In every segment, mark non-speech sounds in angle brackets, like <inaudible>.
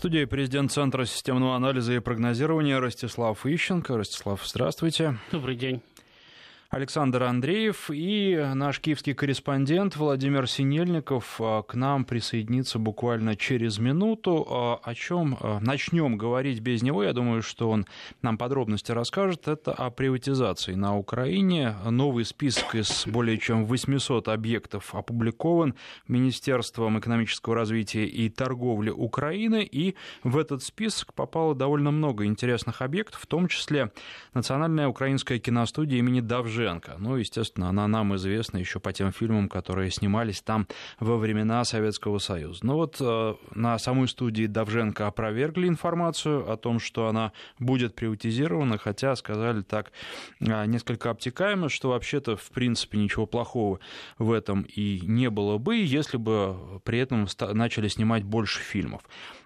студии президент Центра системного анализа и прогнозирования Ростислав Ищенко. Ростислав, здравствуйте. Добрый день. Александр Андреев и наш киевский корреспондент Владимир Синельников а, к нам присоединится буквально через минуту. А, о чем а, начнем говорить без него, я думаю, что он нам подробности расскажет. Это о приватизации на Украине. Новый список из более чем 800 объектов опубликован Министерством экономического развития и торговли Украины. И в этот список попало довольно много интересных объектов, в том числе Национальная украинская киностудия имени Давжи Довженко. Ну, естественно, она нам известна еще по тем фильмам, которые снимались там во времена Советского Союза. Но вот э, на самой студии Довженко опровергли информацию о том, что она будет приватизирована, хотя сказали так э, несколько обтекаемо, что вообще-то, в принципе, ничего плохого в этом и не было бы, если бы при этом начали снимать больше фильмов.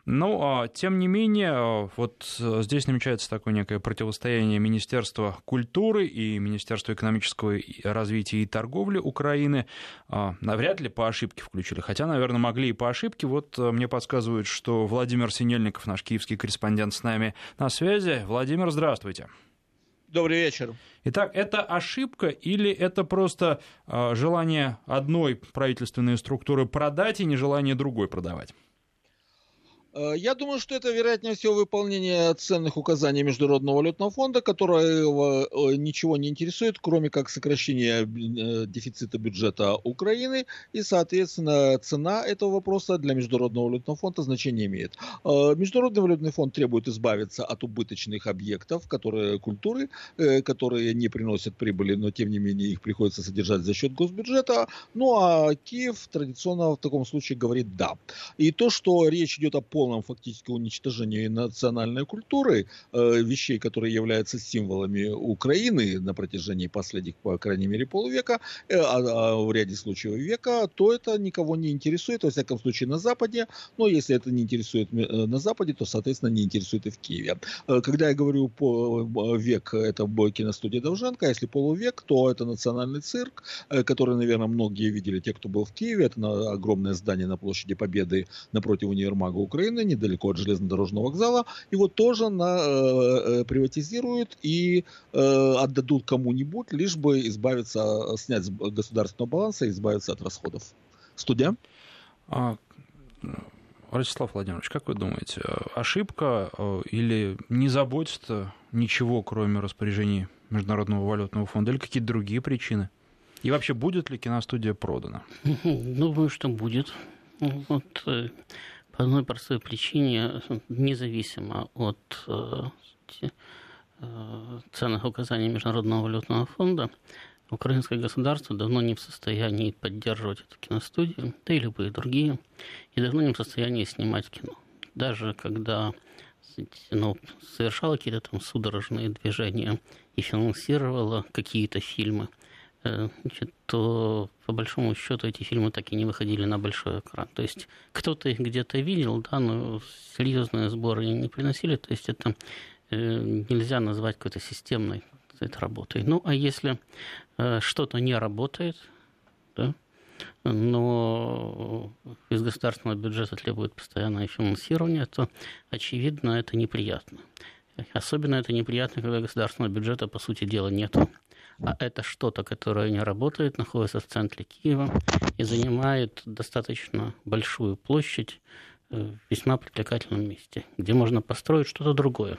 Но, ну, а, тем не менее, а, вот э, здесь намечается такое некое противостояние Министерства культуры и Министерства экономического развития и торговли Украины. А, навряд ли по ошибке включили, хотя, наверное, могли и по ошибке. Вот э, мне подсказывают, что Владимир Синельников, наш киевский корреспондент, с нами на связи. Владимир, здравствуйте. Добрый вечер. Итак, это ошибка или это просто желание одной правительственной структуры продать и нежелание другой продавать? Э, я думаю, что это, вероятнее всего, выполнение ценных указаний Международного валютного фонда, которого э, ничего не интересует, кроме как сокращения э, дефицита бюджета Украины, и, соответственно, цена этого вопроса для Международного валютного фонда значения имеет. Международный валютный фонд требует избавиться от убыточных объектов, которые культуры, которые не приносят прибыли, но тем не менее их приходится содержать за счет госбюджета. Ну а Киев традиционно в таком случае говорит «да». И то, что речь идет о полном фактически уничтожении национальной культуры, э, вещей, которые являются символами Украины на протяжении последних, по крайней мере, полувека, э, а, а в ряде случаев века, то это никого не интересует, во всяком случае на Западе, но если это не интересует э, на Западе, то, соответственно, не интересует и в Киеве. Когда я говорю по век, это киностудия Довженко, а если полувек, то это национальный цирк, который, наверное, многие видели, те, кто был в Киеве, это огромное здание на площади Победы напротив универмага Украины, Украины, недалеко от железнодорожного вокзала. Его тоже на, э, э, приватизируют и э, отдадут кому-нибудь, лишь бы избавиться, снять с государственного баланса и избавиться от расходов. Студия? А, Ростислав Владимирович, как вы думаете, ошибка э, или не заботится ничего, кроме распоряжений Международного валютного фонда, или какие-то другие причины? И вообще, будет ли киностудия продана? <laughs> Думаю, что будет. Вот э, по одной простой причине, независимо от э, э, ценных указаний Международного валютного фонда, украинское государство давно не в состоянии поддерживать эту киностудию, да и любые другие, и давно не в состоянии снимать кино. Даже когда ну, совершала какие-то там судорожные движения и финансировала какие-то фильмы – Э, значит, то по большому счету эти фильмы так и не выходили на большой экран. То есть кто-то их где-то видел, да, но серьезные сборы не приносили. То есть это э, нельзя назвать какой-то системной этой работой. Ну, а если э, что-то не работает, да, но из государственного бюджета требует постоянное финансирование, то, очевидно, это неприятно. Особенно это неприятно, когда государственного бюджета, по сути дела, нет а это что-то, которое не работает, находится в центре Киева и занимает достаточно большую площадь э, в весьма привлекательном месте, где можно построить что-то другое.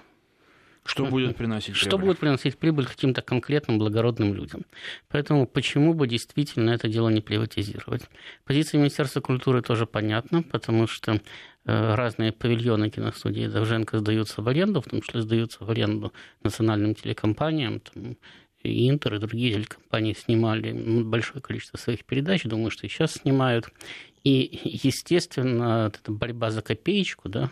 Что будет приносить прибыль? Что будет приносить прибыль каким-то конкретным благородным людям. Поэтому почему бы действительно это дело не приватизировать? Позиция Министерства культуры тоже понятна, потому что э, разные павильоны киностудии Довженко сдаются в аренду, в том числе сдаются в аренду национальным телекомпаниям, там, и Интер, и другие телекомпании снимали большое количество своих передач, думаю, что и сейчас снимают. И, естественно, эта борьба за копеечку, да,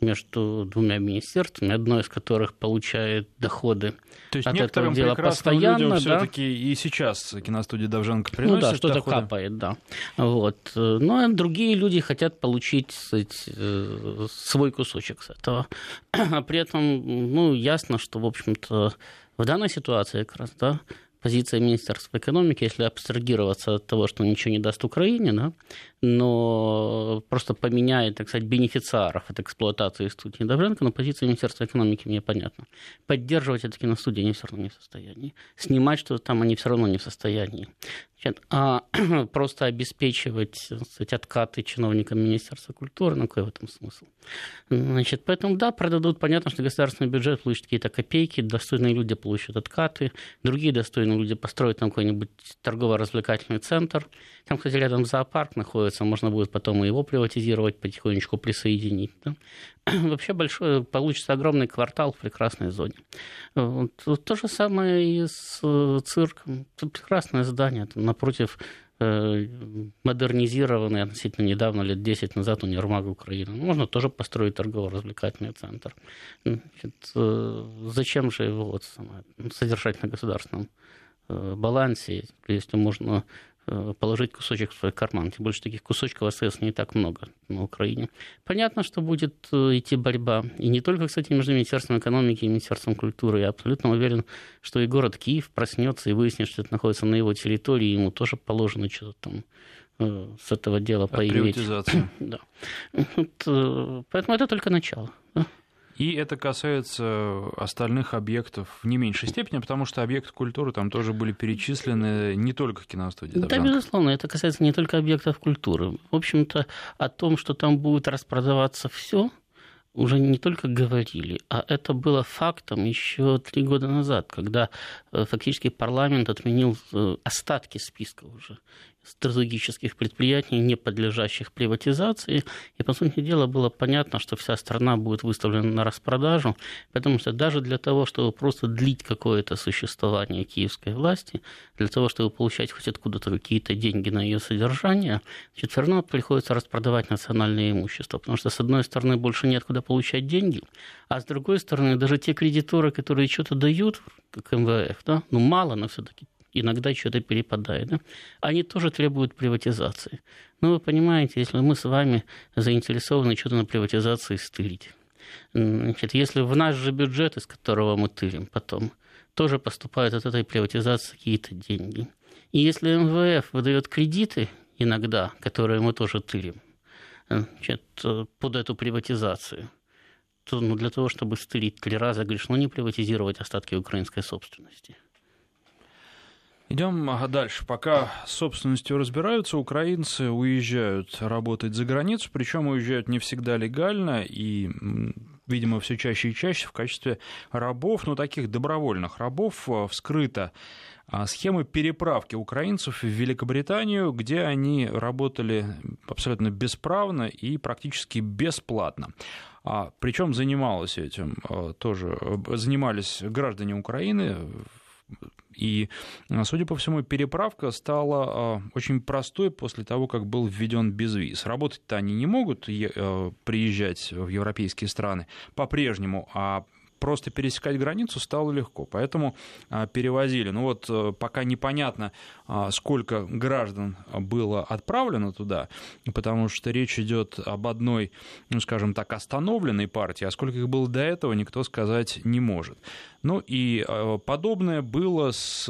между двумя министерствами, одно из которых получает доходы То есть от этого дела постоянно. Людям да? все-таки и сейчас киностудия Довженко приносит Ну да, что-то доходы. капает, да. Вот. Но другие люди хотят получить сказать, э, свой кусочек с этого. <clears throat> А при этом, ну, ясно, что, в общем-то, в данной ситуации как раз, да, позиция Министерства экономики, если абстрагироваться от того, что ничего не даст Украине, да, но просто поменяет, так сказать, бенефициаров от эксплуатации студии Довженко, но позиция Министерства экономики мне понятна. Поддерживать это киностудии они все равно не в состоянии. Снимать что-то там они все равно не в состоянии. Значит, а <clears throat> просто обеспечивать сказать, откаты чиновникам Министерства культуры, ну какой в этом смысл? Значит, поэтому да, продадут, понятно, что государственный бюджет получит какие-то копейки, достойные люди получат откаты, другие достойные люди построят там какой-нибудь торгово-развлекательный центр. Там, кстати, рядом зоопарк находится, можно будет потом и его приватизировать, потихонечку присоединить. Да? <clears throat> Вообще большой, получится огромный квартал в прекрасной зоне. Вот. То же самое и с э, цирком. Это прекрасное здание, там напротив э, модернизированный относительно недавно, лет 10 назад, универмаг Украины. Ну, можно тоже построить торгово-развлекательный центр. Значит, э, зачем же его вот, содержать на государственном балансе, если можно положить кусочек в свой карман. Тем больше таких кусочков остается не так много на Украине. Понятно, что будет э, идти борьба. И не только, кстати, между Министерством экономики и Министерством культуры. Я абсолютно уверен, что и город Киев проснется и выяснит, что это находится на его территории, ему тоже положено что-то там э, с этого дела поиметь. <clears throat> да. Поэтому это только начало. И это касается остальных объектов в не меньшей степени, потому что объекты культуры там тоже были перечислены не только киностудии. Да, безусловно, это касается не только объектов культуры. В общем-то, о том, что там будет распродаваться все, уже не только говорили, а это было фактом еще три года назад, когда э, фактически парламент отменил э, остатки списка уже стратегических предприятий, не подлежащих приватизации. И, по сути дела, было понятно, что вся страна будет выставлена на распродажу, потому что даже для того, чтобы просто длить какое-то существование киевской власти, для того, чтобы получать хоть откуда-то какие-то деньги на ее содержание, значит, все равно приходится распродавать национальное имущество, потому что, с одной стороны, больше нет куда получать деньги, а с другой стороны, даже те кредиторы, которые что-то дают, как МВФ, да, ну мало, но все-таки иногда что-то перепадает, да, они тоже требуют приватизации. Но вы понимаете, если мы с вами заинтересованы что-то на приватизации стырить, значит, если в наш же бюджет, из которого мы тырим потом, тоже поступают от этой приватизации какие-то деньги. И если МВФ выдает кредиты иногда, которые мы тоже тырим, значит, под эту приватизацию, то ну, для того, чтобы стырить три раза, говоришь, ну не приватизировать остатки украинской собственности – Идем дальше. Пока с собственностью разбираются, украинцы уезжают работать за границу, причем уезжают не всегда легально и видимо, все чаще и чаще в качестве рабов, но таких добровольных рабов э, вскрыта а, схема переправки украинцев в Великобританию, где они работали абсолютно бесправно и практически бесплатно. А, причем занималась этим э, тоже, э, занимались граждане Украины, и, а, судя по всему, переправка стала а, очень простой после того, как был введен безвиз. Работать-то они не могут э, приезжать в европейские страны по-прежнему, а просто пересекать границу стало легко, поэтому а, перевозили. Ну вот э, пока непонятно, а, сколько граждан было отправлено туда, потому что речь идет об одной, ну скажем так, остановленной партии, а сколько их было до этого, никто сказать не может. Ну и э, подобное было с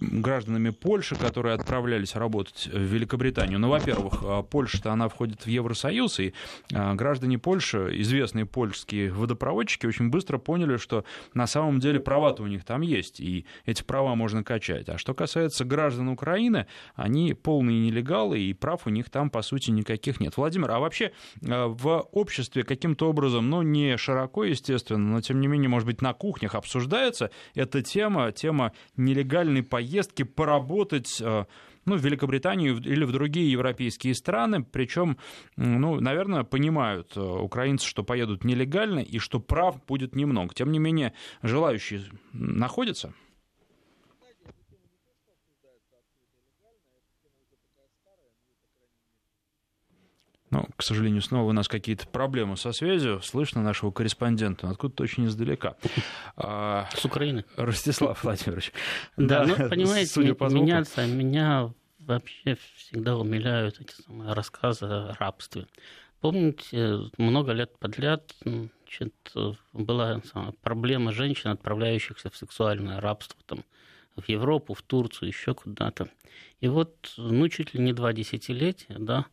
гражданами Польши, которые отправлялись работать в Великобританию. Ну, во-первых, а, Польша-то она входит в Евросоюз, и а, граждане Польши, известные польские водопроводчики, очень быстро поняли, что на самом деле права-то у них там есть, и эти права можно качать. А что касается граждан Украины, они полные нелегалы, и прав у них там, по сути, никаких нет. Владимир, а вообще а, в обществе каким-то образом, ну, не широко, естественно, но, тем не менее, может быть, на кухнях обсуждается эта тема, тема нелегальной поездки поездки поработать э, ну, в Великобританию или в другие европейские страны, причем, ну, наверное, понимают э, украинцы, что поедут нелегально и что прав будет немного. Тем не менее, желающие находятся. Ну, к сожалению, снова у нас какие-то проблемы со связью. Слышно нашего корреспондента, откуда-то очень издалека. А, С Украины. Ростислав Владимирович. Да, ну, понимаете, меняться, меня вообще всегда умиляют эти самые рассказы о рабстве. Помните, много лет подряд значит, была проблема женщин, отправляющихся в сексуальное рабство там, в Европу, в Турцию, еще куда-то. И вот, ну, чуть ли не два десятилетия, да,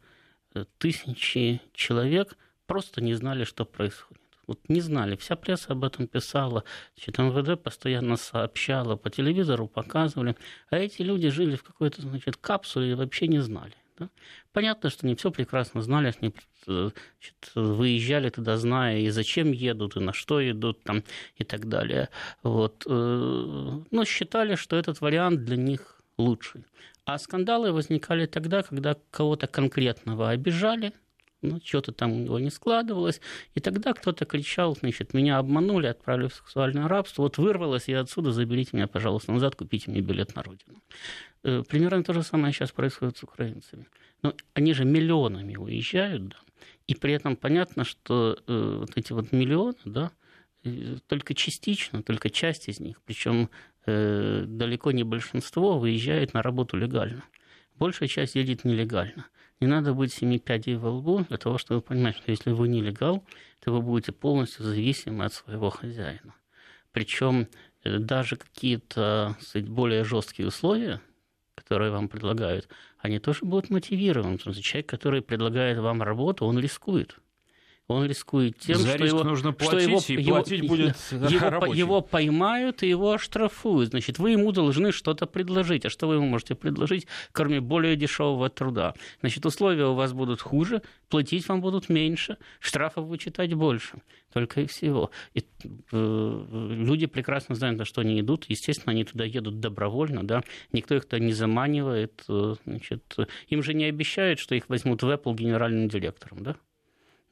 тысячи человек просто не знали, что происходит. Вот не знали, вся пресса об этом писала, значит, МВД постоянно сообщала, по телевизору показывали, а эти люди жили в какой-то, значит, капсуле и вообще не знали. Да? Понятно, что не все прекрасно знали, они значит, выезжали туда, зная и зачем едут, и на что идут там, и так далее. Вот. Э, но считали, что этот вариант для них лучший. А скандалы возникали тогда, когда кого-то конкретного обижали – ну, что-то там у него не складывалось. И тогда кто-то кричал, значит, меня обманули, отправили в сексуальное рабство, вот вырвалось я отсюда, заберите меня, пожалуйста, назад, купите мне билет на родину. Э, примерно то же самое сейчас происходит с украинцами. Но они же миллионами уезжают, да, и при этом понятно, что э, вот эти вот миллионы, да, э, только частично, только часть из них, причем э, далеко не большинство выезжает на работу легально. Большая часть едет нелегально. Не надо быть семи пядей во лбу для того, чтобы понимать, что если вы нелегал, то вы будете полностью зависимы от своего хозяина. Причем э, даже какие-то более жесткие условия, которые вам предлагают, они тоже будут мотивированы. Человек, который предлагает вам работу, он рискует он рискует тем, За что, его, нужно платить, что его, и платить его, будет <laughs> его, его поймают и его оштрафуют. Значит, вы ему должны что-то предложить. А что вы ему можете предложить, кроме более дешевого труда? Значит, условия у вас будут хуже, платить вам будут меньше, штрафов вычитать больше. Только и всего. И, э, люди прекрасно знают, на что они идут. Естественно, они туда едут добровольно. Да? Никто их туда не заманивает. Э, значит, им же не обещают, что их возьмут в Apple генеральным директором. Да?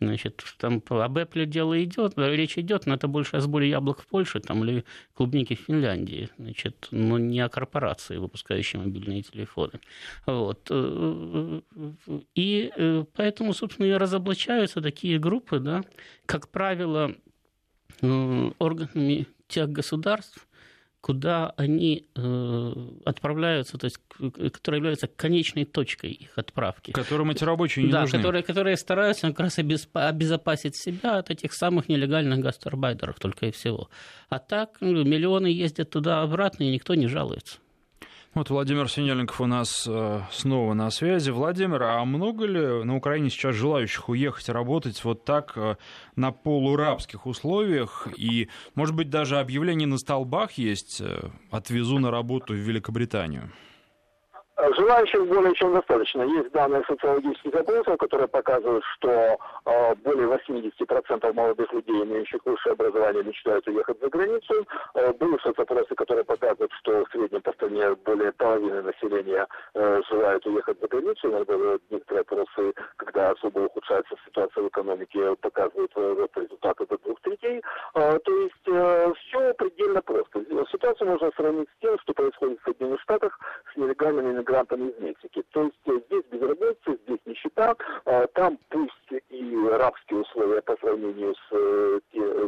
Значит, там об Apple дело идет, речь идет, но это больше о сборе яблок в Польше там, или клубники в Финляндии, значит, но не о корпорации, выпускающей мобильные телефоны. Вот. И э, поэтому, собственно, и разоблачаются такие группы, да, как правило, э, органами тех государств, куда они э, отправляются, то есть, которая является конечной точкой их отправки. Которым эти рабочие не да, нужны. Которые, которые стараются как раз обезопасить себя от этих самых нелегальных гастарбайтеров только и всего. А так ну, миллионы ездят туда-обратно, и никто не жалуется. Вот Владимир Синельников у нас э, снова на связи. Владимир, а много ли на Украине сейчас желающих уехать работать вот так э, на полурабских условиях? И, может быть, даже объявление на столбах есть э, «Отвезу на работу в Великобританию»? Желающих более чем достаточно. Есть данные социологических опросов, которые показывают, что э, более 80% молодых людей, имеющих высшее образование, мечтают уехать за границу. Э, были соцопросы, которые показывают, что в среднем по стране более половины населения э, желают уехать за границу. Иногда некоторые опросы, когда особо ухудшается ситуация в экономике, показывают э, результаты до двух третей. Э, то есть э, все предельно просто. Ситуацию можно сравнить с тем, что происходит в Соединенных Штатах с нелегальными мигрантами из Мексики. То есть э, здесь безработица, здесь нищета, а там пусть и рабские условия по сравнению с э,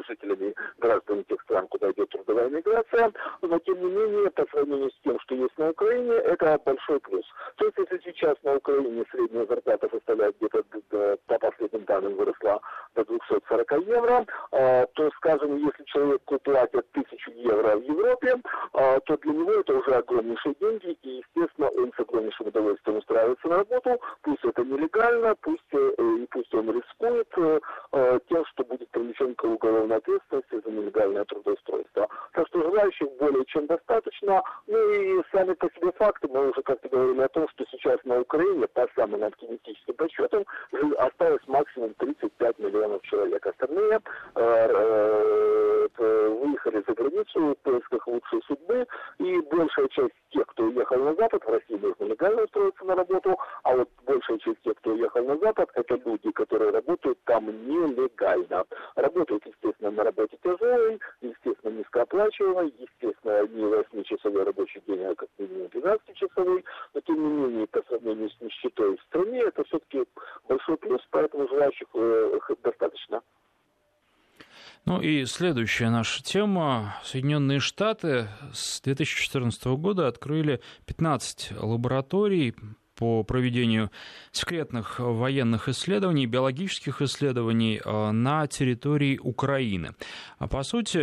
жителями граждан тех стран, куда идет трудовая миграция, но тем не менее, по сравнению с тем, что есть на Украине, это большой плюс. То есть если сейчас на Украине средняя зарплата составляет где-то, по последним данным, выросла до 240 евро, а, то, скажем, если человеку платят 1000 евро в Европе, а, то для него это уже огромнейшие деньги, и, естественно, он огромнейшим удовольствием устраивается на работу, пусть это нелегально, пусть, э, и пусть он рискует э, э, тем, что будет привлечен к уголовной ответственности за нелегальное трудоустройство. Так что желающих более чем достаточно. Ну и сами по себе факты, мы уже как-то говорили о том, что сейчас на Украине, по самым оптимистическим подсчетам, осталось максимум 35 миллионов человек. Остальные выехали за границу в поисках лучшей судьбы, и большая часть тех, кто уехал на Запад, в России нужно легально устроиться на работу, а вот большая часть тех, кто уехал на Запад, это люди, которые работают там нелегально. Работают, естественно, на работе тяжелой, естественно, низкооплачиваемой, естественно, не 8-часовой рабочий день, а как минимум 12-часовой, но тем не менее, по сравнению с нищетой в стране, это все-таки большой плюс, поэтому желающих э, достаточно. Ну и следующая наша тема. Соединенные Штаты с 2014 года открыли 15 лабораторий по проведению секретных военных исследований, биологических исследований на территории Украины. А по сути,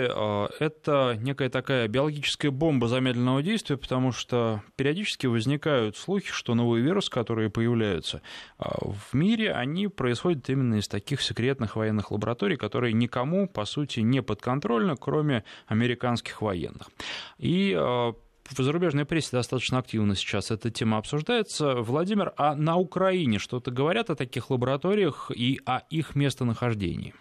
это некая такая биологическая бомба замедленного действия, потому что периодически возникают слухи, что новые вирусы, которые появляются в мире, они происходят именно из таких секретных военных лабораторий, которые никому, по сути, не подконтрольны, кроме американских военных. И в зарубежной прессе достаточно активно сейчас эта тема обсуждается. Владимир, а на Украине что-то говорят о таких лабораториях и о их местонахождении?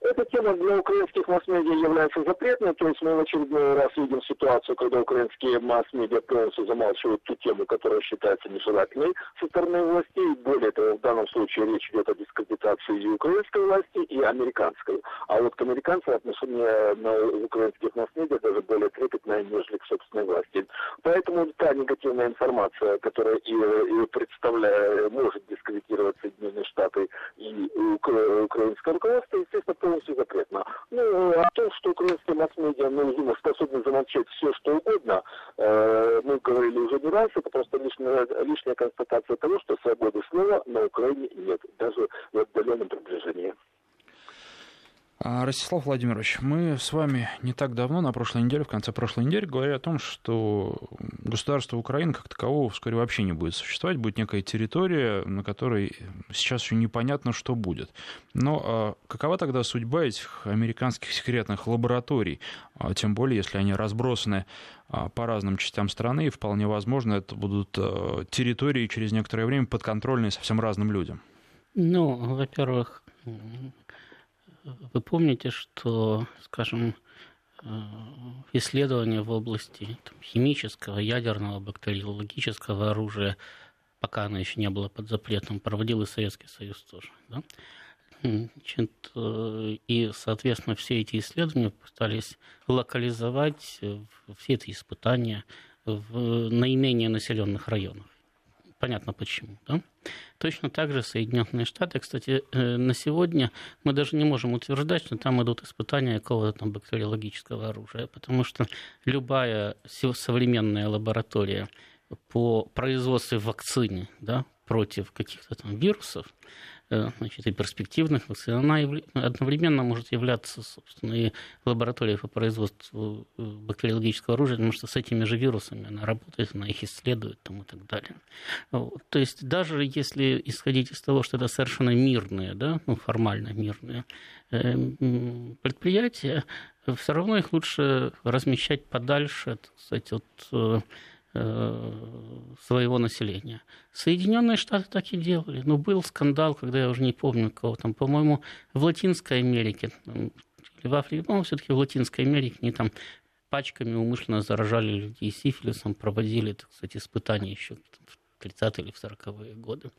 Эта тема для украинских масс-медиа является запретной, то есть мы в очередной раз видим ситуацию, когда украинские масс-медиа полностью замалчивают ту тему, которая считается нежелательной со стороны властей. Более того, в данном случае речь идет о дискредитации и украинской власти, и американской. А вот к американцам отношение на украинских масс-медиа даже более трепетное, нежели к собственной власти. Поэтому та негативная информация, которая и, и представляет, может дискредитировать Соединенные Штаты и украинское руководство, естественно, полностью запретно. Ну, о том, что украинские масс-медиа, ну, видимо, способны замолчать все, что угодно, э, мы говорили уже не раз, это просто лишняя, лишняя констатация того, что свободы слова на Украине нет, даже в отдаленном приближении. А, Ростислав Владимирович, мы с вами не так давно, на прошлой неделе, в конце прошлой недели, говорили о том, что государство Украины как такового вскоре вообще не будет существовать, будет некая территория, на которой сейчас еще непонятно, что будет. Но а какова тогда судьба этих американских секретных лабораторий, а, тем более, если они разбросаны а, по разным частям страны, и вполне возможно, это будут территории через некоторое время подконтрольные совсем разным людям? Ну, во-первых, вы помните, что, скажем, э, исследования в области там, химического, ядерного, бактериологического оружия, пока оно еще не было под запретом, проводил и Советский Союз тоже. Да? Значит, э, и, соответственно, все эти исследования пытались локализовать все эти испытания в наименее населенных районах понятно почему. Да? Точно так же Соединенные Штаты, кстати, э, на сегодня мы даже не можем утверждать, что там идут испытания какого-то там бактериологического оружия, потому что любая современная лаборатория по производству вакцины да, против каких-то там вирусов, значит, и перспективных вакцин, она одновременно может являться, собственно, и лабораторией по производству э, бактериологического оружия, потому что с этими же вирусами она работает, она их исследует там, и так далее. Вот. То есть даже если исходить из того, что это совершенно мирные, да, ну, формально мирные э, предприятия, все равно их лучше размещать подальше, так сказать, от Э, своего населения. Соединенные Штаты так и делали. Но был скандал, когда я уже не помню кого там, по-моему, в Латинской Америке, или в Африке, по-моему, все-таки в Латинской Америке, они там пачками умышленно заражали людей сифилисом, проводили, так сказать, испытания еще 30-е или в 40-е годы.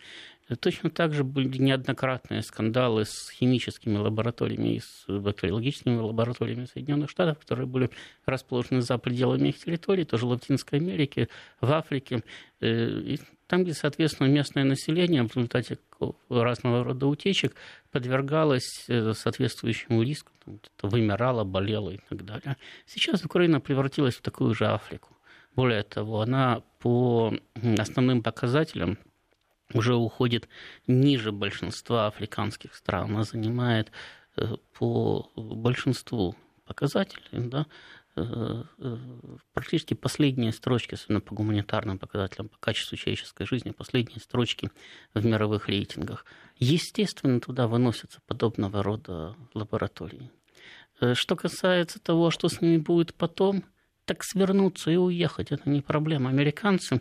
Точно так же были неоднократные скандалы с химическими лабораториями и с бактериологическими лабораториями Соединенных Штатов, которые были расположены за пределами их территории, тоже в Латинской Америке, в Африке. Э, и там, где, соответственно, местное население в результате разного рода утечек подвергалось э, соответствующему риску, вымирало, болело и так далее. Сейчас Украина превратилась в такую же Африку. Более того, она по основным показателям уже уходит ниже большинства африканских стран. Она занимает э, по большинству показателей да, э, э, практически последние строчки, особенно по гуманитарным показателям, по качеству человеческой жизни, последние строчки в мировых рейтингах. Естественно, туда выносятся подобного рода лаборатории. Что касается того, что с ними будет потом – так свернуться и уехать, это не проблема. Американцы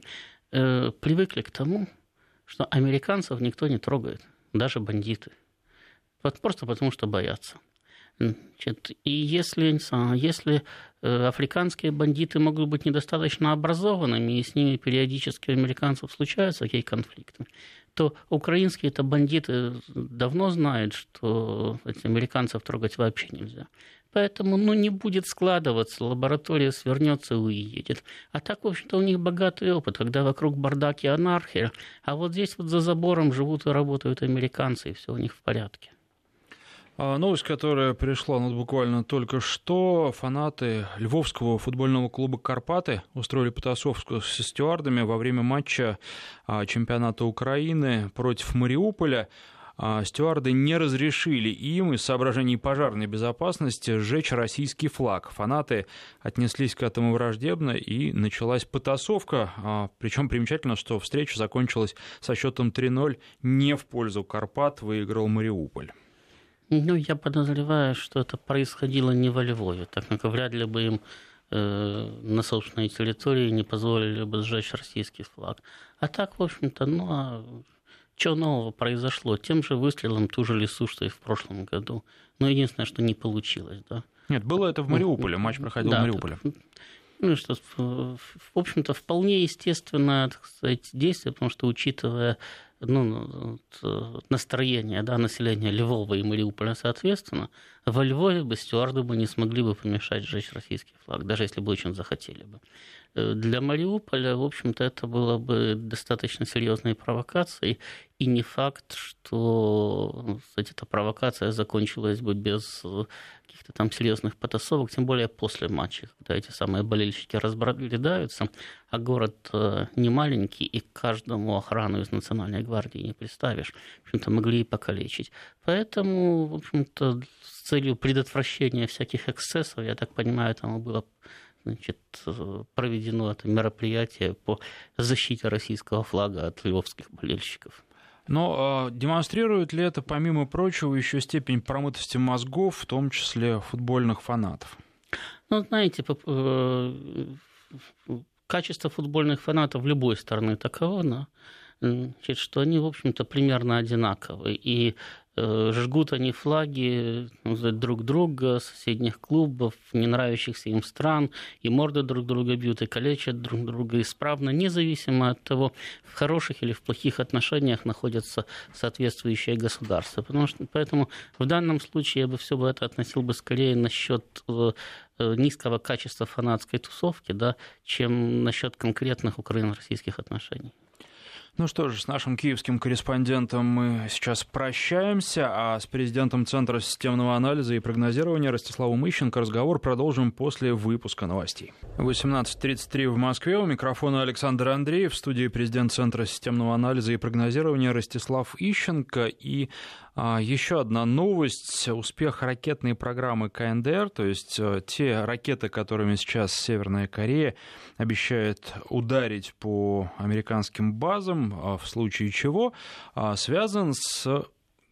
э, привыкли к тому, что американцев никто не трогает, даже бандиты. Вот просто потому, что боятся. Значит, и если, если э, африканские бандиты могут быть недостаточно образованными, и с ними периодически у американцев случаются такие конфликты, то украинские это бандиты давно знают, что американцев трогать вообще нельзя. Поэтому ну, не будет складываться, лаборатория свернется и уедет. А так, в общем-то, у них богатый опыт, когда вокруг бардак и анархия, а вот здесь вот за забором живут и работают американцы, и все у них в порядке. А, новость, которая пришла ну, буквально только что, фанаты львовского футбольного клуба «Карпаты» устроили потасовку с стюардами во время матча а, чемпионата Украины против Мариуполя. А, стюарды не разрешили им из соображений пожарной безопасности сжечь российский флаг. Фанаты отнеслись к этому враждебно, и началась потасовка. Причем примечательно, что встреча закончилась со счетом 3-0 не в пользу Карпат, выиграл Мариуполь. Ну, я подозреваю, что это происходило не во Львове, так как вряд ли бы им э, на собственной территории не позволили бы сжечь российский флаг. А так, в общем-то, ну, а что нового произошло? Тем же выстрелом ту же лесу, что и в прошлом году. Но единственное, что не получилось, да. Нет, было это в Мариуполе, матч проходил да, в Мариуполе. Ну что, в общем-то, вполне естественно, так сказать, действие, потому что, учитывая ну, настроение да, населения Львова и Мариуполя соответственно, во Львове бы стюарды бы не смогли бы помешать сжечь российский флаг, даже если бы очень захотели бы. Э, для Мариуполя, в общем-то, это было бы достаточно серьезной провокацией, и не факт, что кстати, эта провокация закончилась бы без каких-то там серьезных потасовок, тем более после матча, когда эти самые болельщики разбредаются, а город э, не маленький, и каждому охрану из Национальной гвардии не представишь. В общем-то, могли и покалечить. Поэтому, в общем-то, с целью предотвращения всяких эксцессов, я так понимаю, там было значит, проведено это мероприятие по защите российского флага от львовских болельщиков. Но э, демонстрирует ли это, помимо прочего, еще степень промытости мозгов, в том числе футбольных фанатов? Ну, знаете, э, качество футбольных фанатов любой стороны таково, да, значит, что они, в общем-то, примерно одинаковы. И Э, жгут они флаги ну, друг друга, соседних клубов, не нравящихся им стран, и морды друг друга бьют, и калечат друг друга исправно, независимо от того, в хороших или в плохих отношениях находятся соответствующие государства. Потому что, поэтому в данном случае я бы все бы это относил бы скорее насчет э, э, низкого качества фанатской тусовки, да, чем насчет конкретных украино-российских отношений. Ну что ж, с нашим киевским корреспондентом мы сейчас прощаемся, а с президентом Центра системного анализа и прогнозирования Ростиславом Ищенко разговор продолжим после выпуска новостей. 18.33 в Москве. У микрофона Александр Андреев, в студии президент Центра системного анализа и прогнозирования Ростислав Ищенко. И еще одна новость. Успех ракетной программы КНДР, то есть э, те ракеты, которыми сейчас Северная Корея обещает ударить по американским базам, а, в случае чего, а, связан с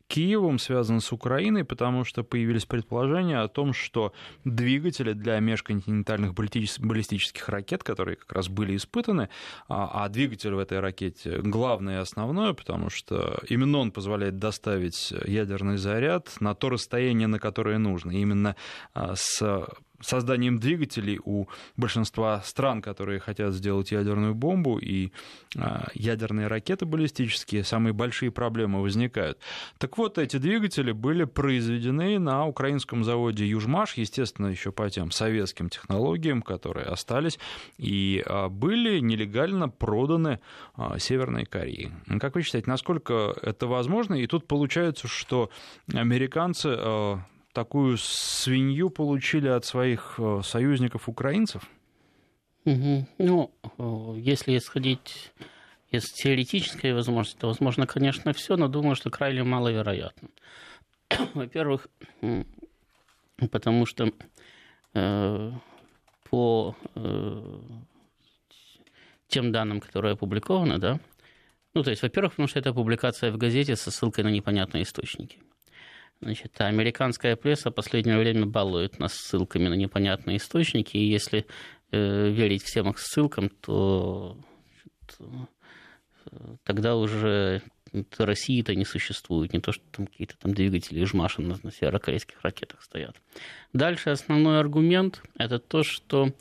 Киевом, связан с Украиной, потому что появились предположения о том, что двигатели для межконтинентальных баллистических ракет, которые как раз были испытаны, а, а двигатель в этой ракете главное и основное, потому что именно он позволяет доставить ядерный заряд на то расстояние, на которое нужно. И именно а, с созданием двигателей у большинства стран, которые хотят сделать ядерную бомбу и а, ядерные ракеты баллистические, самые большие проблемы возникают. Так вот, эти двигатели были произведены на украинском заводе Южмаш, естественно, еще по тем советским технологиям, которые остались, и а, были нелегально проданы а, Северной Корее. Как вы считаете, насколько это возможно? И тут получается, что американцы такую свинью получили от своих э, союзников украинцев? Угу. Ну, э, если исходить из теоретической возможности, то возможно, конечно, все, но думаю, что крайне маловероятно. <coughs> Во-первых, потому что э, по э, тем данным, которые опубликованы, да, ну, то есть, во-первых, потому что это публикация в газете со ссылкой на непонятные источники. Значит, американская пресса в последнее время балует нас ссылками на непонятные источники, и если э, верить всем их ссылкам, то значит, тогда уже России-то не существует, не то, что там какие-то там двигатели Ижмаша на, на северокорейских ракетах стоят. Дальше основной аргумент – это то, что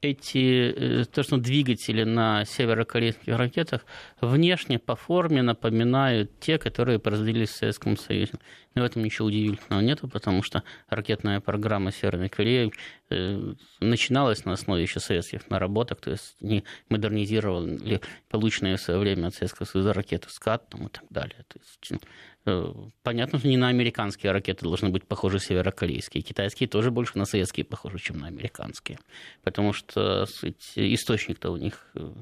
эти, э, то, что двигатели на северокорейских ракетах внешне по форме напоминают те, которые производились в Советском Союзе. Но в этом ничего удивительного нет, потому что ракетная программа Северной Кореи э, начиналась на основе еще советских наработок, то есть не модернизировали полученные в свое время от Советского Союза ракеты СКАТ там, и так далее. То есть, э, понятно, что не на американские ракеты должны быть похожи северокорейские. Китайские тоже больше на советские похожи, чем на американские. Потому что источник-то у них э,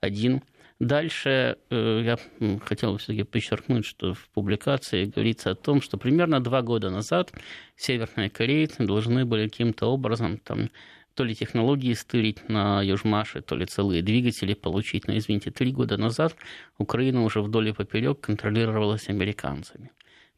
один – Дальше э, я хотел все-таки подчеркнуть, что в публикации говорится о том, что примерно два года назад северные корейцы должны были каким-то образом там, то ли технологии стырить на Южмаше, то ли целые двигатели получить. Но, извините, три года назад Украина уже вдоль и поперек контролировалась американцами.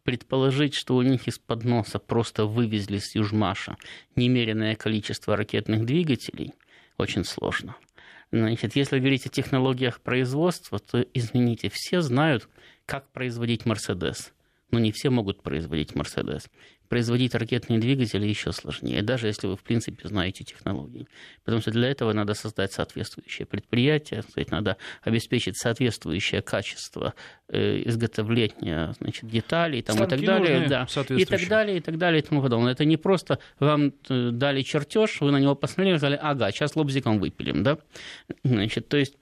Предположить, что у них из-под носа просто вывезли с Южмаша немеренное количество ракетных двигателей, очень сложно – Значит, если говорить о технологиях производства, то, извините, все знают, как производить Мерседес. Но не все могут производить Мерседес производить ракетные двигатели еще сложнее, даже если вы, в принципе, знаете технологии. Потому что для этого надо создать соответствующее предприятие, надо обеспечить соответствующее качество э, изготовления значит, деталей там, и так далее. Да, и так далее, и так далее, и тому подобное. Это не просто вам э, дали чертеж, вы на него посмотрели и сказали, ага, сейчас лобзиком выпилим. Да? Значит, то есть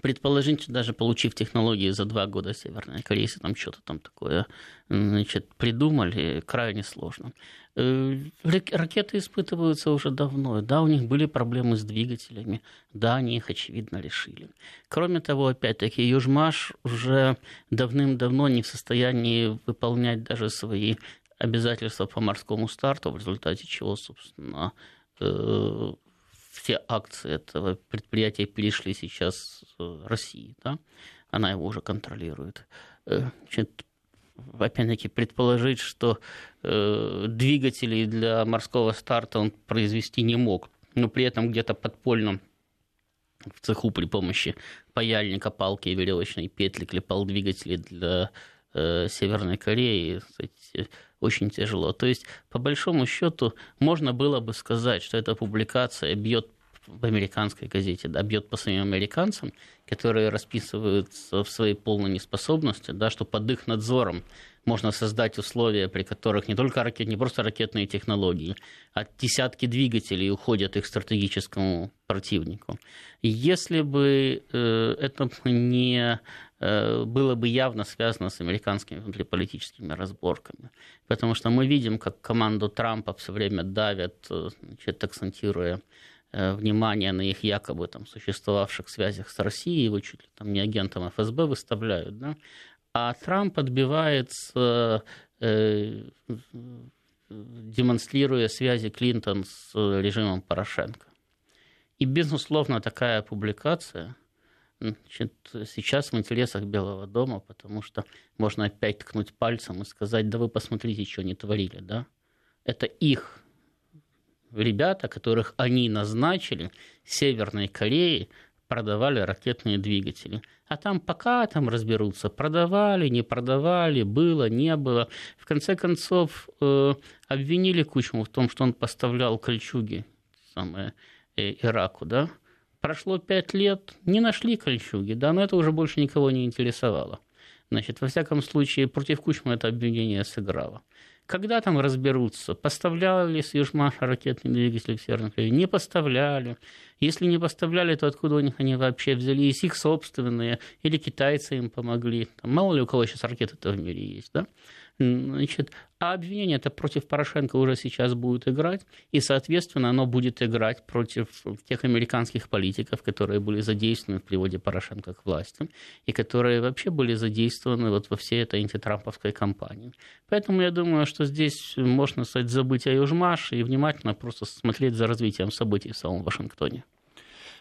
предположить, даже получив технологии за два года Северной Корейцы, там что-то там такое значит, придумали, крайне сложно. Э, ракеты испытываются уже давно. Да, у них были проблемы с двигателями. Да, они их, очевидно, решили. Кроме того, опять-таки, Южмаш уже давным-давно не в состоянии выполнять даже свои обязательства по морскому старту, в результате чего, собственно, э, все акции этого предприятия перешли сейчас России, да? она его уже контролирует. Э, опять-таки, предположить, что э, двигателей для морского старта он произвести не мог, но при этом где-то подпольно в цеху при помощи паяльника, палки и веревочной петли клепал двигатели для э, Северной Кореи. Кстати, очень тяжело. То есть, по большому счету, можно было бы сказать, что эта публикация бьет в американской газете, да, бьет по своим американцам, которые расписываются в своей полной неспособности, да, что под их надзором можно создать условия, при которых не только ракет, не просто ракетные технологии, а десятки двигателей уходят их стратегическому противнику. Если бы э, это не э, было бы явно связано с американскими внутриполитическими разборками. Потому что мы видим, как команду Трампа все время давят, э, значит, акцентируя Э, внимание на их якобы там, существовавших связях с Россией, его чуть ли там не агентом ФСБ выставляют, да? а Трамп отбивается, э, демонстрируя связи Клинтон с режимом Порошенко. И, безусловно, такая публикация значит, сейчас в интересах Белого дома, потому что можно опять ткнуть пальцем и сказать, да вы посмотрите, что они творили, да? Это их ребята, которых они назначили, Северной Кореи, продавали ракетные двигатели. А там пока там разберутся, продавали, не продавали, было, не было. В конце концов, э, обвинили Кучму в том, что он поставлял кольчуги самое, э, Ираку, да? Прошло пять лет, не нашли кольчуги, да, но это уже больше никого не интересовало. Значит, во всяком случае, против Кучмы это обвинение сыграло. Когда там разберутся, поставляли ли с Южмаша ракетные двигатели в Северном Корее? Не поставляли. Если не поставляли, то откуда у них они вообще взялись? Их собственные. Или китайцы им помогли. Там, мало ли у кого сейчас ракеты-то в мире есть, да? Значит, а обвинение это против Порошенко уже сейчас будет играть, и, соответственно, оно будет играть против тех американских политиков, которые были задействованы в приводе Порошенко к власти, и которые вообще были задействованы вот во всей этой антитрамповской кампании. Поэтому я думаю, что здесь можно, сказать, забыть о Южмаше и внимательно просто смотреть за развитием событий в самом Вашингтоне.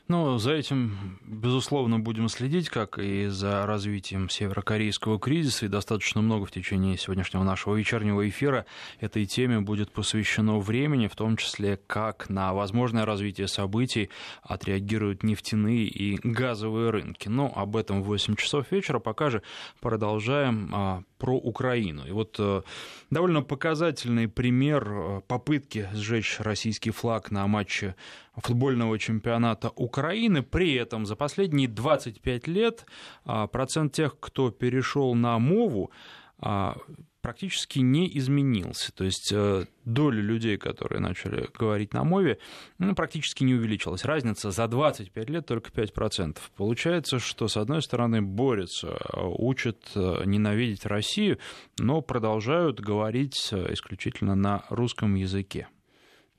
Ну, за этим, безусловно, будем следить, как и за развитием северокорейского кризиса, и достаточно много в течение сегодняшнего нашего вечернего эфира этой теме будет посвящено времени, в том числе, как на возможное развитие событий отреагируют нефтяные и газовые рынки. Но об этом в 8 часов вечера. Пока же продолжаем а, про Украину. И вот э, довольно показательный пример э, попытки сжечь российский флаг на матче футбольного чемпионата Украины. При этом за последние 25 лет а, процент тех, кто перешел на мову, а, практически не изменился. То есть э, доля людей, которые начали говорить на мове, ну, практически не увеличилась. Разница за 25 лет только 5%. Получается, что, с одной стороны, борются, учат э, ненавидеть Россию, но продолжают говорить исключительно на русском языке.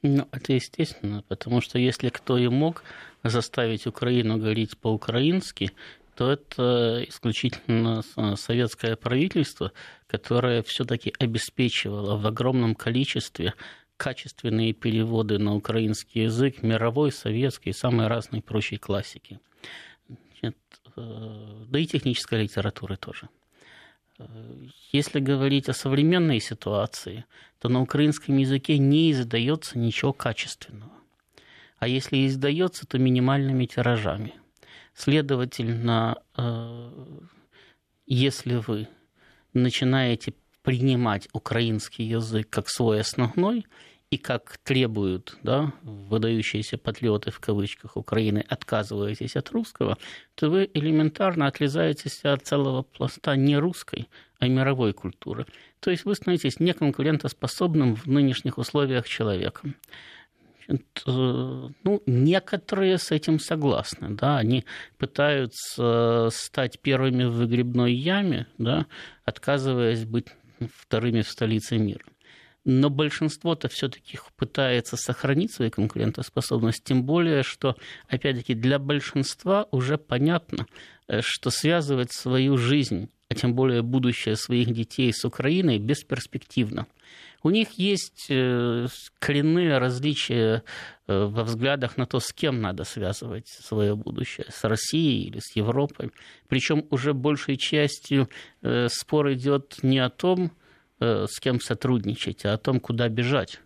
Ну, это естественно, потому что если кто и мог заставить Украину говорить по-украински, то это исключительно советское правительство, которое все-таки обеспечивало в огромном количестве качественные переводы на украинский язык мировой, советской и самой разной прочей классики. Значит, э, да и технической литературы тоже. Э, если говорить о современной ситуации, то на украинском языке не издается ничего качественного. А если издается, то минимальными тиражами. Следовательно, э, если вы начинаете принимать украинский язык как свой основной, и как требуют да, выдающиеся патриоты в кавычках Украины, отказываетесь от русского, то вы элементарно отрезаетесь от целого пласта не русской, а мировой культуры. То есть вы становитесь неконкурентоспособным в нынешних условиях человеком. Э, ну, некоторые с этим согласны, да, они пытаются стать первыми в выгребной яме, да, отказываясь быть вторыми в столице мира но большинство-то все-таки пытается сохранить свою конкурентоспособность, тем более, что, опять-таки, для большинства уже понятно, э, что связывать свою жизнь, а тем более будущее своих детей с Украиной, бесперспективно. У них есть э, коренные различия э, во взглядах на то, с кем надо связывать свое будущее, с Россией или с Европой. Причем уже большей частью спор идет не о том, Э, с кем сотрудничать, а о том, куда бежать.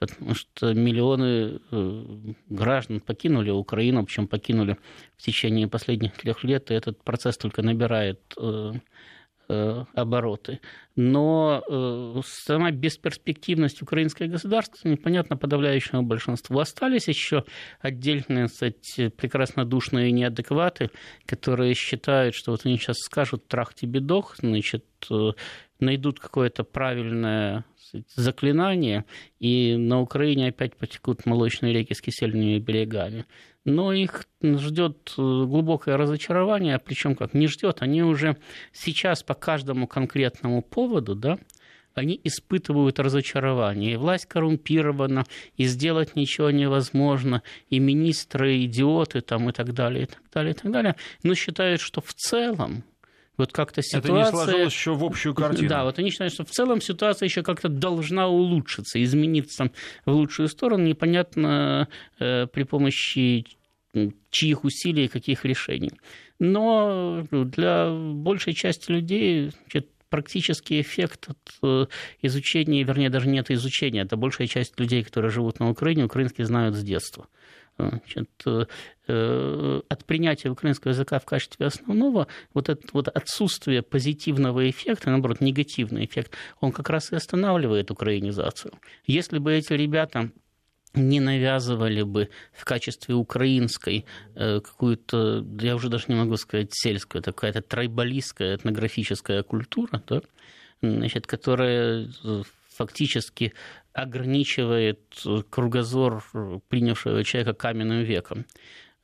Потому что миллионы э, граждан покинули Украину, причем покинули в течение последних трех лет, и этот процесс только набирает э, обороты. Но сама бесперспективность украинской государства непонятно подавляющему большинству. Остались еще отдельные, кстати, прекрасно душные неадекваты, которые считают, что вот они сейчас скажут «трах тебе дох», значит, найдут какое-то правильное заклинание, и на Украине опять потекут молочные реки с кисельными берегами. Но их ждет э, глубокое разочарование, причем как не ждет, они уже сейчас по каждому конкретному поводу, да, они испытывают разочарование. И власть коррумпирована, и сделать ничего невозможно, и министры идиоты там, и так далее, и так далее, и так далее. Но считают, что в целом вот как-то ситуация... Это не сложилось еще в общую картину. Да, вот они считают, что в целом ситуация еще как-то должна улучшиться, измениться в лучшую сторону, непонятно э, при помощи чьих усилий и каких решений. Но для большей части людей практический эффект от э, изучения, вернее, даже нет изучения, это большая часть людей, которые живут на Украине, украинский знают с детства. Значит, э, от принятия украинского языка в качестве основного вот это вот отсутствие позитивного эффекта, наоборот, негативный эффект, он как раз и останавливает украинизацию. Если бы эти ребята не навязывали бы в качестве украинской э, какую-то, я уже даже не могу сказать сельскую, такая-то трайбалистская этнографическая культура, да, значит, которая э, фактически ограничивает кругозор принявшего человека каменным веком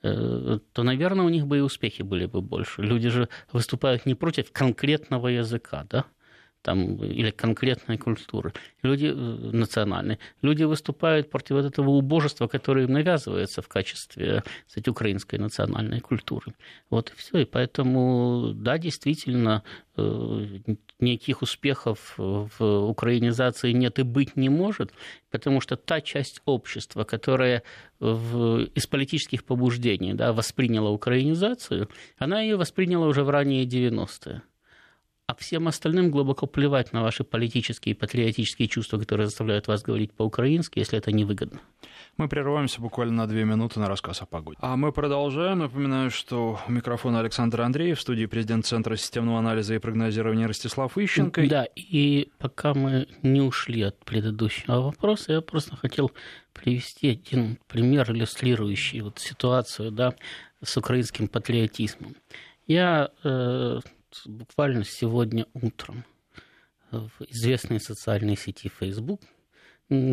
э, то, наверное, у них бы и успехи были бы больше. Люди же выступают не против конкретного языка, да, там, или конкретной культуры, люди э, национальные. Люди выступают против вот этого убожества, которое им навязывается в качестве, кстати, украинской национальной культуры. Вот и все. И поэтому, да, действительно, э, никаких успехов в украинизации нет и быть не может, потому что та часть общества, которая в, из политических побуждений да, восприняла украинизацию, она ее восприняла уже в ранние 90-е а всем остальным глубоко плевать на ваши политические и патриотические чувства, которые заставляют вас говорить по-украински, если это невыгодно. Мы прерываемся буквально на две минуты на рассказ о погоде. А мы продолжаем. Напоминаю, что у микрофона Александр Андреев, в студии президент Центра системного анализа и прогнозирования Ростислав Ищенко. Да, и пока мы не ушли от предыдущего вопроса, я просто хотел привести один пример, иллюстрирующий вот ситуацию да, с украинским патриотизмом. Я э, буквально сегодня утром в известной социальной сети Facebook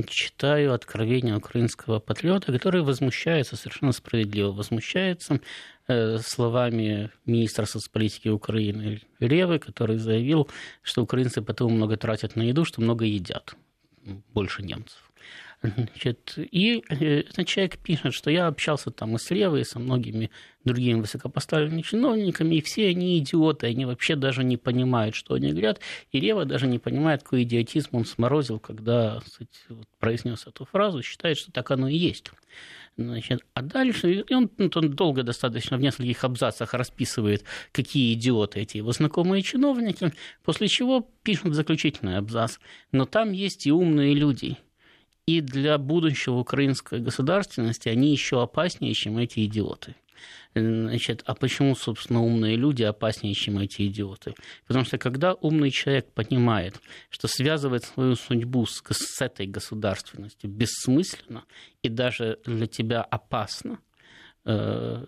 читаю откровения украинского патриота, который возмущается, совершенно справедливо возмущается э, словами министра соцполитики Украины Ревы, который заявил, что украинцы потому много тратят на еду, что много едят, больше немцев. Значит, и этот человек пишет, что я общался там и с Левой, и со многими другими высокопоставленными чиновниками, и все они идиоты, они вообще даже не понимают, что они говорят, и Рева даже не понимает, какой идиотизм он сморозил, когда кстати, вот, произнес эту фразу, считает, что так оно и есть. Значит, а дальше и он, ну, он долго достаточно в нескольких абзацах расписывает, какие идиоты эти его знакомые чиновники, после чего пишет заключительный абзац. Но там есть и умные люди – и для будущего украинской государственности они еще опаснее, чем эти идиоты. Значит, а почему, собственно, умные люди опаснее, чем эти идиоты? Потому что когда умный человек понимает, что связывает свою судьбу с, с этой государственностью бессмысленно и даже для тебя опасно, э,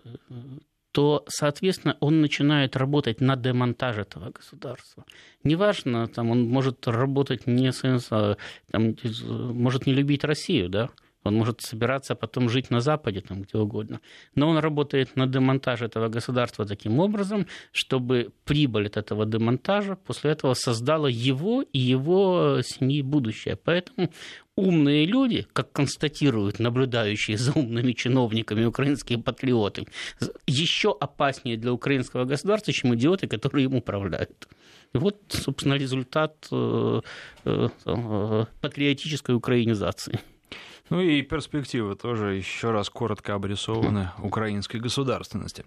то, соответственно, он начинает работать на демонтаж этого государства. Неважно, там, он может работать не с, там, может не любить Россию, да, он может собираться потом жить на Западе, там где угодно. Но он работает на демонтаж этого государства таким образом, чтобы прибыль от этого демонтажа после этого создала его и его семьи будущее. Поэтому умные люди, как констатируют наблюдающие за умными чиновниками украинские патриоты, еще опаснее для украинского государства, чем идиоты, которые им управляют. И вот, собственно, результат э, э, э, патриотической украинизации. Ну и перспективы тоже еще раз коротко обрисованы <laughs> украинской государственности.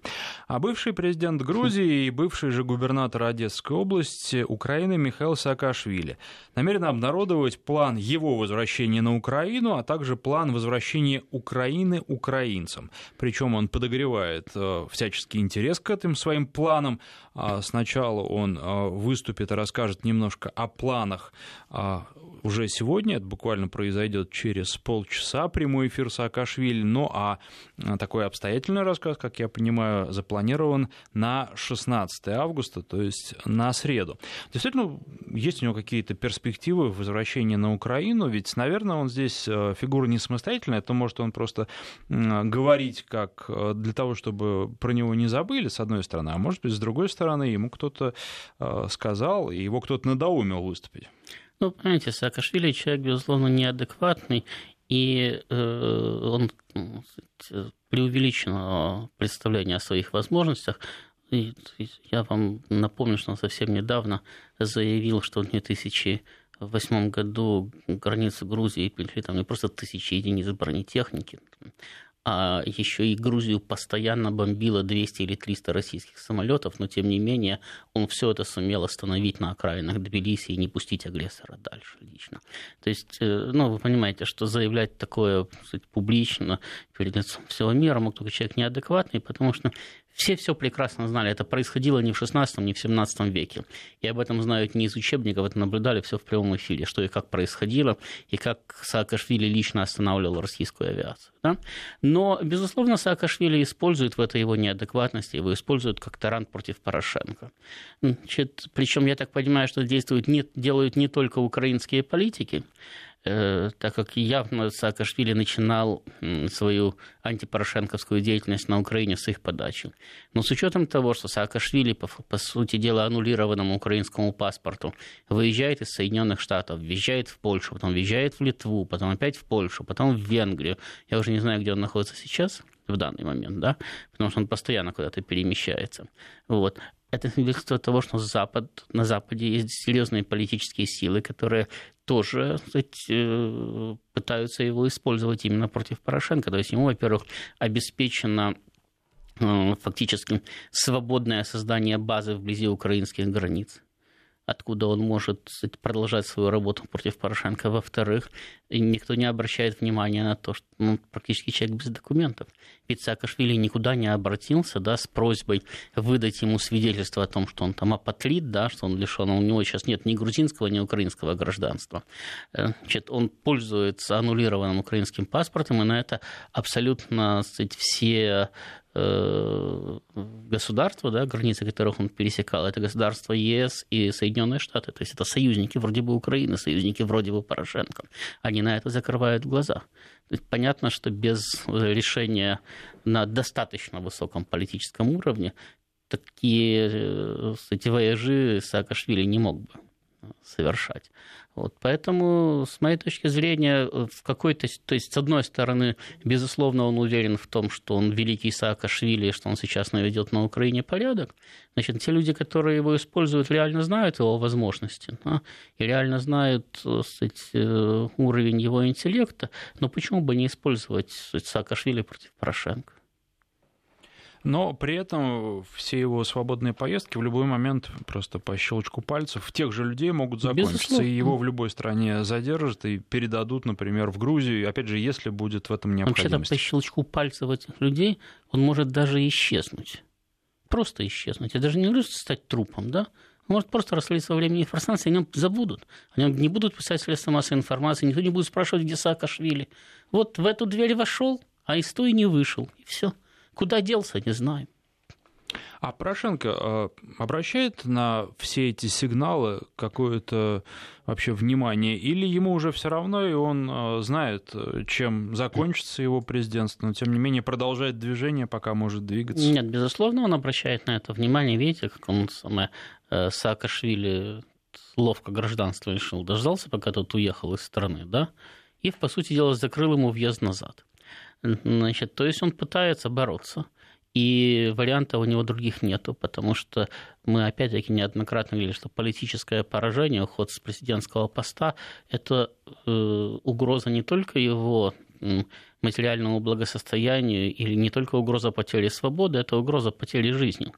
А бывший президент Грузии и бывший же губернатор Одесской области Украины Михаил Саакашвили намерен обнародовать план его возвращения на Украину, а также план возвращения Украины украинцам. Причем он подогревает э, всяческий интерес к этим своим планам. А сначала он э, выступит и расскажет немножко о планах а, уже сегодня, это буквально произойдет через полчаса, прямой эфир Саакашвили, ну а такой обстоятельный рассказ, как я понимаю, запланирован на 16 августа, то есть на среду. Действительно, есть у него какие-то перспективы возвращения на Украину, ведь, наверное, он здесь э, фигура не самостоятельная, это может он просто говорить как э, для того, чтобы про него не забыли, с одной стороны, а может быть, с другой стороны, ему кто-то э, сказал, и его кто-то надоумил выступить. Ну, понимаете, Саакашвили человек, безусловно, неадекватный, и э, он ну, преувеличено представление о своих возможностях. И, я вам напомню, что он совсем недавно заявил, что в 2008 году границу Грузии перешли там не просто тысячи единиц бронетехники, а еще и Грузию постоянно бомбило 200 или 300 российских самолетов, но тем не менее он все это сумел остановить на окраинах Тбилиси и не пустить агрессора дальше лично. То есть, э, ну, вы понимаете, что заявлять такое кстати, публично перед лицом всего мира мог только человек неадекватный, потому что все все прекрасно знали. Это происходило не в 16 не в 17 веке. И об этом знают не из учебников, это наблюдали все в прямом эфире, что и как происходило, и как Саакашвили лично останавливал российскую авиацию. Да? Но, безусловно, Саакашвили использует в этой его неадекватности, его используют как тарант против Порошенко. Причем я так понимаю, что действуют не, делают не только украинские политики, так как явно Саакашвили начинал свою антипорошенковскую деятельность на Украине с их подачи. Но с учетом того, что Саакашвили, по, по сути дела, аннулированному украинскому паспорту, выезжает из Соединенных Штатов, въезжает в Польшу, потом въезжает в Литву, потом опять в Польшу, потом в Венгрию. Я уже не знаю, где он находится сейчас, в данный момент, да, потому что он постоянно куда-то перемещается. Вот это свидетельство того, что Запад, на Западе есть серьезные политические силы, которые тоже сказать, э, пытаются его использовать именно против Порошенко. То есть ему, во-первых, обеспечено э, фактически свободное создание базы вблизи украинских границ откуда он может продолжать свою работу против Порошенко. Во-вторых, никто не обращает внимания на то, что он ну, практически человек без документов. Ведь Саакашвили никуда не обратился да, с просьбой выдать ему свидетельство о том, что он там апатрид, да, что он лишен, у него сейчас нет ни грузинского, ни украинского гражданства. Э, значит, он пользуется аннулированным украинским паспортом, и на это абсолютно сказать, все государства, да, границы которых он пересекал, это государства ЕС и Соединенные Штаты. То есть это союзники вроде бы Украины, союзники вроде бы Порошенко. Они на это закрывают глаза. понятно, что без решения на достаточно высоком политическом уровне такие э, эти вояжи Саакашвили не мог бы совершать. Вот, поэтому, с моей точки зрения, в какой-то, то есть, с одной стороны, безусловно, он уверен в том, что он великий Саакашвили, что он сейчас наведет на Украине порядок. Значит, те люди, которые его используют, реально знают его возможности да, и реально знают сказать, э, уровень его интеллекта, но почему бы не использовать Саакашвили против Порошенко? Но при этом все его свободные поездки в любой момент просто по щелчку пальцев тех же людей могут закончиться, Безусловно. и его в любой стране задержат и передадут, например, в Грузию, опять же, если будет в этом необходимость. Вообще-то по щелчку пальцев этих людей он может даже исчезнуть. Просто исчезнуть. Это даже не нужно стать трупом, да? Он может просто раствориться во времени и пространстве, о нем забудут. О нем не будут писать средства массовой информации, никто не будет спрашивать, где Саакашвили. Вот в эту дверь вошел, а из той не вышел, и все. Куда делся, не знаю. А Порошенко а, обращает на все эти сигналы какое-то вообще внимание, или ему уже все равно, и он а, знает, чем закончится его президентство, но тем не менее продолжает движение, пока может двигаться? Нет, безусловно, он обращает на это внимание. Видите, как он самое э, Саакашвили ловко гражданство решил, дождался, пока тот уехал из страны, да, и, по сути дела, закрыл ему въезд назад. Значит, то есть он пытается бороться. И вариантов у него других нету, потому что мы опять-таки неоднократно говорили, что политическое поражение, уход с президентского поста – это э, угроза не только его материальному благосостоянию или не только угроза потери свободы, это угроза потери жизни.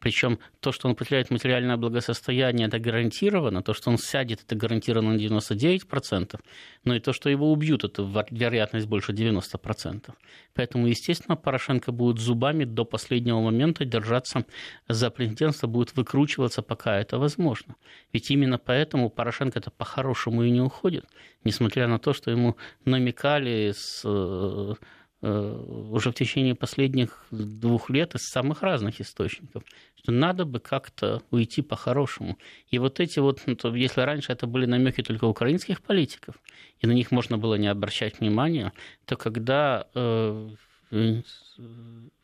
Причем то, что он потеряет материальное благосостояние, это гарантированно, то, что он сядет, это гарантированно на 99%, но и то, что его убьют, это вероятность больше 90%. Поэтому, естественно, Порошенко будет зубами до последнего момента держаться за президентство, будет выкручиваться, пока это возможно. Ведь именно поэтому Порошенко это по-хорошему и не уходит, несмотря на то, что ему намекали с Э, уже в течение последних двух лет из самых разных источников, что надо бы как-то уйти по-хорошему. И вот эти вот, ну, если раньше это были намеки только украинских политиков, и на них можно было не обращать внимания, то когда э,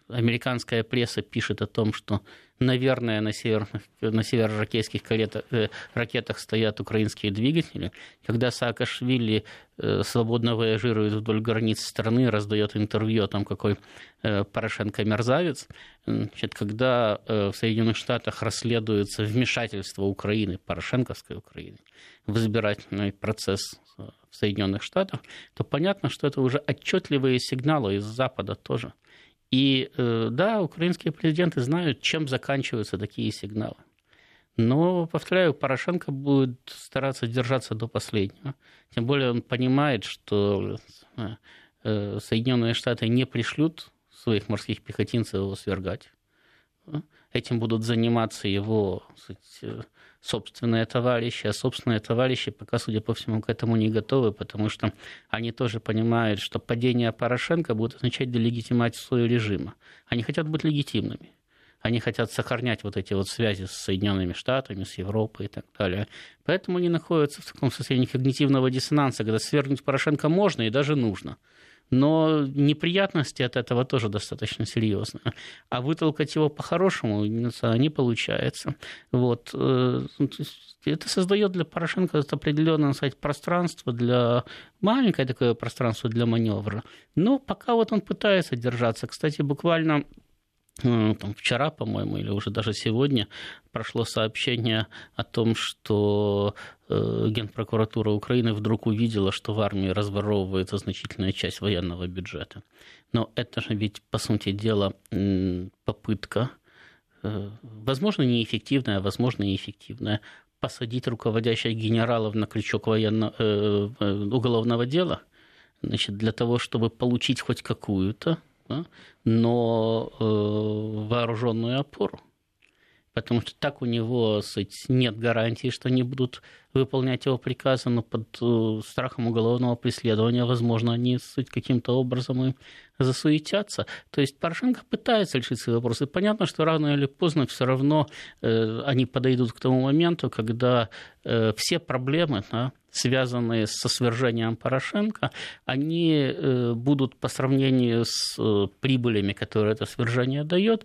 американская пресса пишет о том, что, наверное, на, северных, на северо-ракетских э, ракетах стоят украинские двигатели, когда Саакашвили э, свободно вояжирует вдоль границ страны, раздает интервью о том, какой э, Порошенко мерзавец, значит, когда в Соединенных Штатах расследуется вмешательство Украины, Порошенковской Украины, в избирательный процесс в Соединенных Штатах, то понятно, что это уже отчетливые сигналы из Запада тоже – и э, да, украинские президенты знают, чем заканчиваются такие сигналы. Но, повторяю, Порошенко будет стараться держаться до последнего. Тем более он понимает, что э, Соединенные Штаты не пришлют своих морских пехотинцев его свергать. Этим будут заниматься его сказать, собственные товарищи, а собственные товарищи пока, судя по всему, к этому не готовы, потому что они тоже понимают, что падение Порошенко будет означать делегитимацию режима. Они хотят быть легитимными. Они хотят сохранять вот эти вот связи с Соединенными Штатами, с Европой и так далее. Поэтому они находятся в таком состоянии когнитивного диссонанса, когда свергнуть Порошенко можно и даже нужно – но неприятности от этого тоже достаточно серьезные. А вытолкать его по-хорошему не получается. Вот. Э, ну, это создает для Порошенко определенное сказать, пространство для маленькое такое пространство для маневра. Но пока вот он пытается держаться. Кстати, буквально там, вчера, по-моему, или уже даже сегодня прошло сообщение о том, что э, Генпрокуратура Украины вдруг увидела, что в армии разворовывается значительная часть военного бюджета. Но это же ведь, по сути дела, попытка, э, возможно, неэффективная, возможно, и эффективная, посадить руководящих генералов на крючок военно, э, уголовного дела, значит, для того, чтобы получить хоть какую-то да, но э, вооруженную опору. Потому что так у него суть, нет гарантии, что они будут выполнять его приказы, но под э, страхом уголовного преследования, возможно, они суть каким-то образом им засуетятся. То есть Порошенко пытается решить свои вопросы. Понятно, что рано или поздно все равно э, они подойдут к тому моменту, когда э, все проблемы, да, связанные со свержением Порошенко, они э, будут по сравнению с э, прибылями, которые это свержение дает,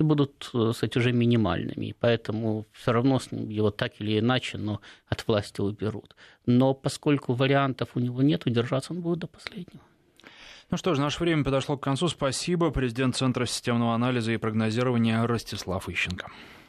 и будут, э, кстати, уже минимальными. И поэтому все равно его так или иначе, но от власти уберут. Но поскольку вариантов у него нет, удержаться он будет до последнего. Ну что ж, наше время подошло к концу. Спасибо. Президент Центра системного анализа и прогнозирования Ростислав Ищенко.